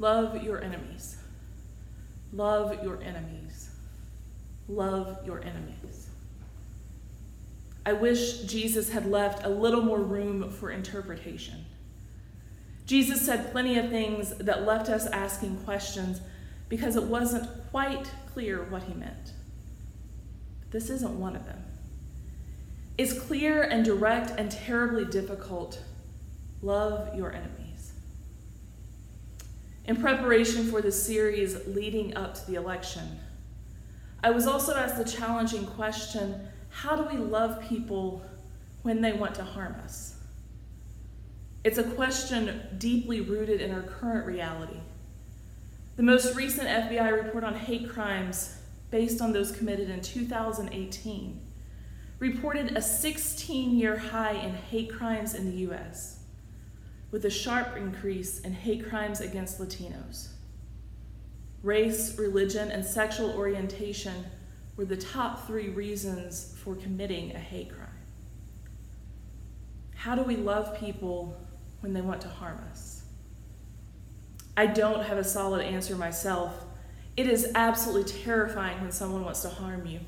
Love your enemies. Love your enemies. Love your enemies. I wish Jesus had left a little more room for interpretation. Jesus said plenty of things that left us asking questions because it wasn't quite clear what he meant. But this isn't one of them. It's clear and direct and terribly difficult. Love your enemies. In preparation for the series leading up to the election, I was also asked the challenging question how do we love people when they want to harm us? It's a question deeply rooted in our current reality. The most recent FBI report on hate crimes, based on those committed in 2018, reported a 16 year high in hate crimes in the U.S., with a sharp increase in hate crimes against Latinos. Race, religion, and sexual orientation were the top three reasons for committing a hate crime. How do we love people when they want to harm us? I don't have a solid answer myself. It is absolutely terrifying when someone wants to harm you.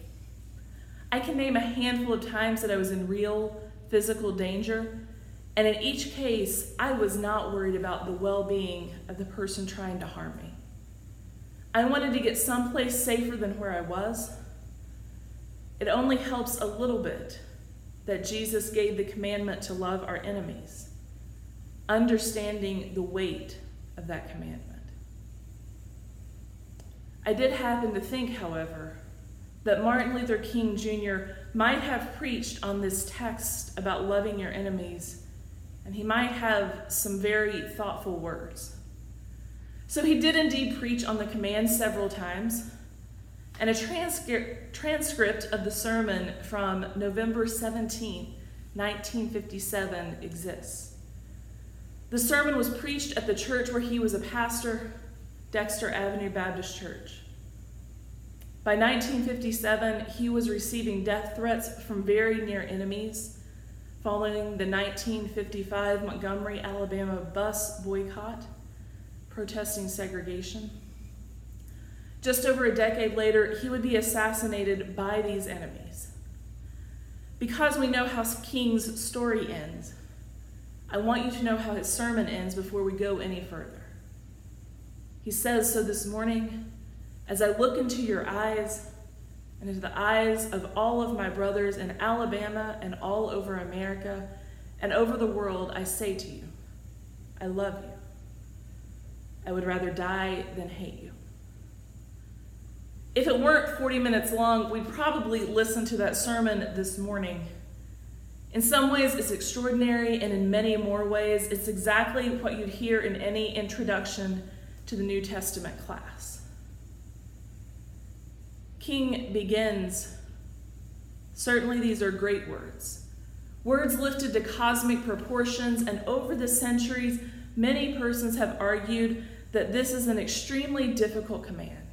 I can name a handful of times that I was in real physical danger, and in each case, I was not worried about the well being of the person trying to harm me. I wanted to get someplace safer than where I was, it only helps a little bit that Jesus gave the commandment to love our enemies, understanding the weight of that commandment. I did happen to think, however, that Martin Luther King Jr. might have preached on this text about loving your enemies, and he might have some very thoughtful words. So he did indeed preach on the command several times, and a transcript, of the sermon from November 17, 1957 exists. The sermon was preached at the church where he was a pastor, Dexter Avenue Baptist Church. By 1957, he was receiving death threats from very near enemies following the 1955 Montgomery, Alabama bus boycott, protesting segregation. Just over a decade later, he would be assassinated by these enemies. Because we know how King's story ends, I want you to know how his sermon ends before we go any further. He says, So this morning, as I look into your eyes and into the eyes of all of my brothers in Alabama and all over America and over the world, I say to you, I love you. I would rather die than hate you. If it weren't 40 minutes long, we'd probably listen to that sermon this morning. In some ways, it's extraordinary, and in many more ways, it's exactly what you'd hear in any introduction to the New Testament class. King begins Certainly, these are great words. Words lifted to cosmic proportions, and over the centuries, many persons have argued that this is an extremely difficult command.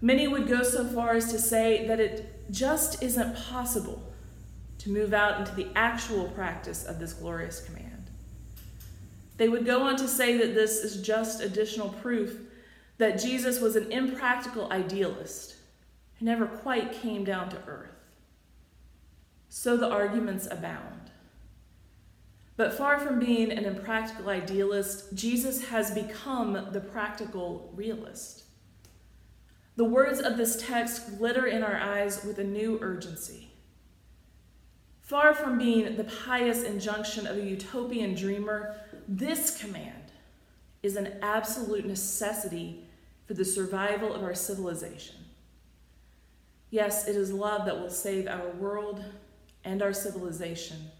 Many would go so far as to say that it just isn't possible to move out into the actual practice of this glorious command. They would go on to say that this is just additional proof that Jesus was an impractical idealist who never quite came down to earth. So the arguments abound. But far from being an impractical idealist, Jesus has become the practical realist. The words of this text glitter in our eyes with a new urgency. Far from being the pious injunction of a utopian dreamer, this command is an absolute necessity for the survival of our civilization. Yes, it is love that will save our world and our civilization.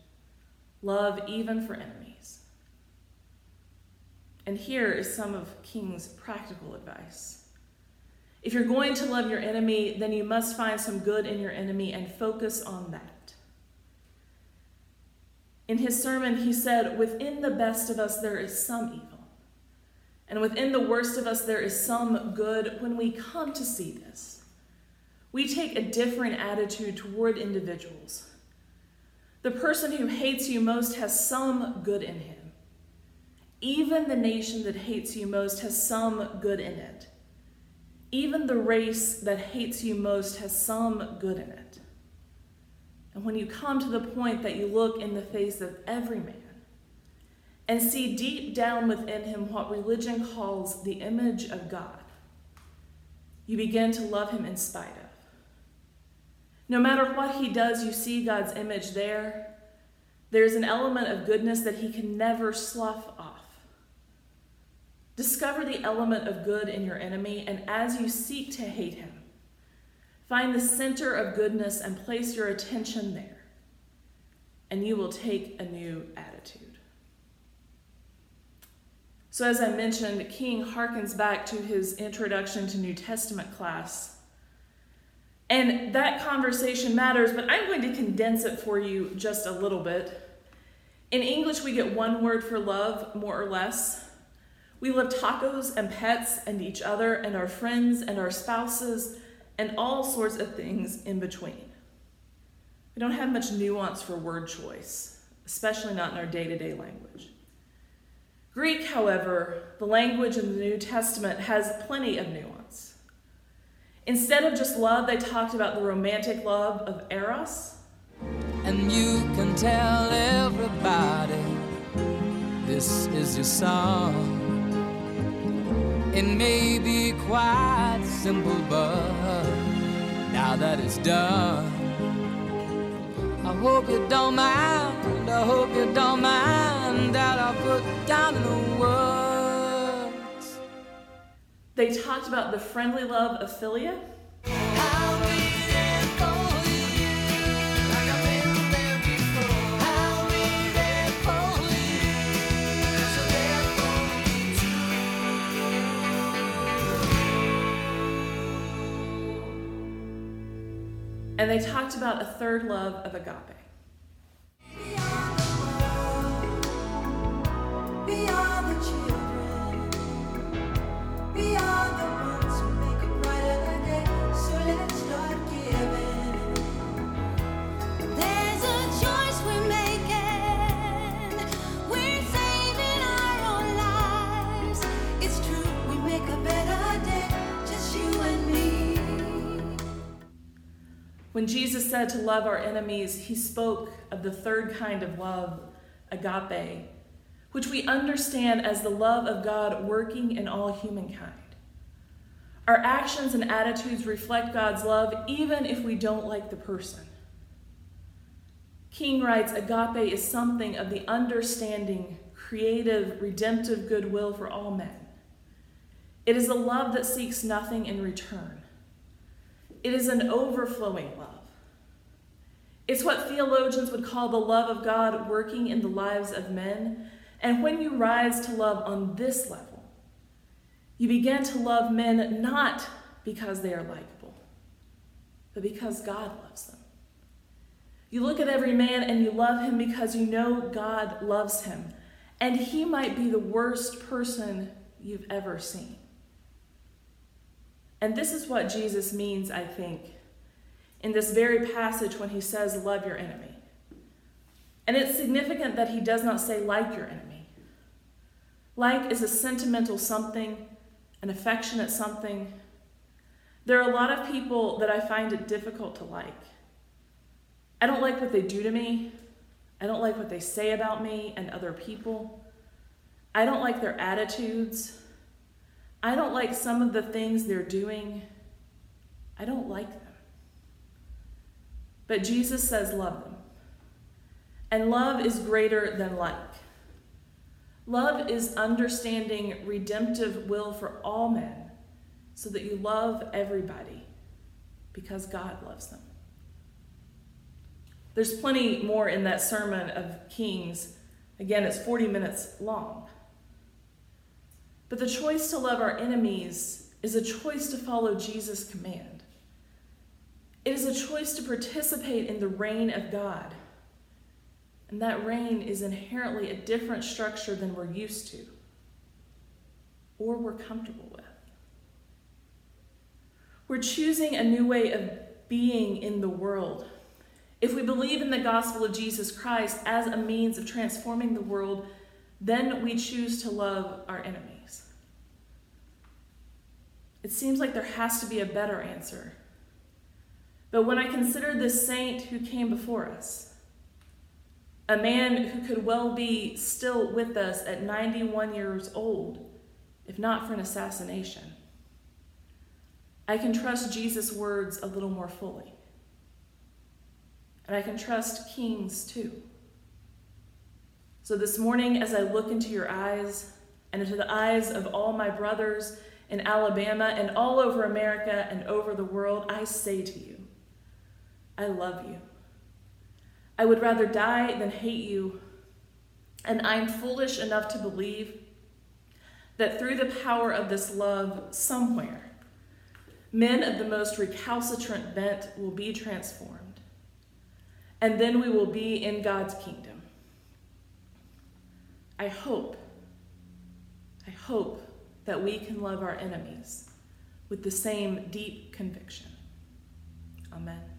Love even for enemies. And here is some of King's practical advice. If you're going to love your enemy, then you must find some good in your enemy and focus on that. In his sermon, he said, Within the best of us, there is some evil. And within the worst of us, there is some good. When we come to see this, we take a different attitude toward individuals. The person who hates you most has some good in him. even the nation that hates you most has some good in it. Even the race that hates you most has some good in it. And when you come to the point that you look in the face of every man and see deep down within him what religion calls the image of God, you begin to love him in spite of. No matter what he does, you see God's image there. There's an element of goodness that he can never slough off. Discover the element of good in your enemy, and as you seek to hate him, find the center of goodness and place your attention there, and you will take a new attitude. So, as I mentioned, King harkens back to his introduction to New Testament class. And that conversation matters, but I'm going to condense it for you just a little bit. In English, we get one word for love, more or less. We love tacos and pets and each other and our friends and our spouses and all sorts of things in between. We don't have much nuance for word choice, especially not in our day to day language. Greek, however, the language in the New Testament has plenty of nuance. Instead of just love, they talked about the romantic love of Eros. And you can tell everybody this is your song. It may be quite simple, but now that it's done, I hope you don't mind. I hope you don't mind that I put down the words. They talked about the friendly love of philia. And they talked about a third love of agape. When Jesus said to love our enemies, he spoke of the third kind of love, agape, which we understand as the love of God working in all humankind. Our actions and attitudes reflect God's love even if we don't like the person. King writes agape is something of the understanding, creative, redemptive goodwill for all men. It is a love that seeks nothing in return. It is an overflowing love. It's what theologians would call the love of God working in the lives of men. And when you rise to love on this level, you begin to love men not because they are likable, but because God loves them. You look at every man and you love him because you know God loves him. And he might be the worst person you've ever seen. And this is what Jesus means, I think, in this very passage when he says, Love your enemy. And it's significant that he does not say, Like your enemy. Like is a sentimental something, an affectionate something. There are a lot of people that I find it difficult to like. I don't like what they do to me. I don't like what they say about me and other people. I don't like their attitudes. I don't like some of the things they're doing. I don't like them. But Jesus says, love them. And love is greater than like. Love is understanding redemptive will for all men so that you love everybody because God loves them. There's plenty more in that sermon of Kings. Again, it's 40 minutes long. But the choice to love our enemies is a choice to follow Jesus' command. It is a choice to participate in the reign of God. And that reign is inherently a different structure than we're used to or we're comfortable with. We're choosing a new way of being in the world. If we believe in the gospel of Jesus Christ as a means of transforming the world, then we choose to love our enemies. It seems like there has to be a better answer. But when I consider this saint who came before us, a man who could well be still with us at 91 years old, if not for an assassination, I can trust Jesus' words a little more fully. And I can trust kings too. So this morning, as I look into your eyes and into the eyes of all my brothers in Alabama and all over America and over the world, I say to you, I love you. I would rather die than hate you. And I'm foolish enough to believe that through the power of this love, somewhere, men of the most recalcitrant bent will be transformed. And then we will be in God's kingdom. I hope, I hope that we can love our enemies with the same deep conviction. Amen.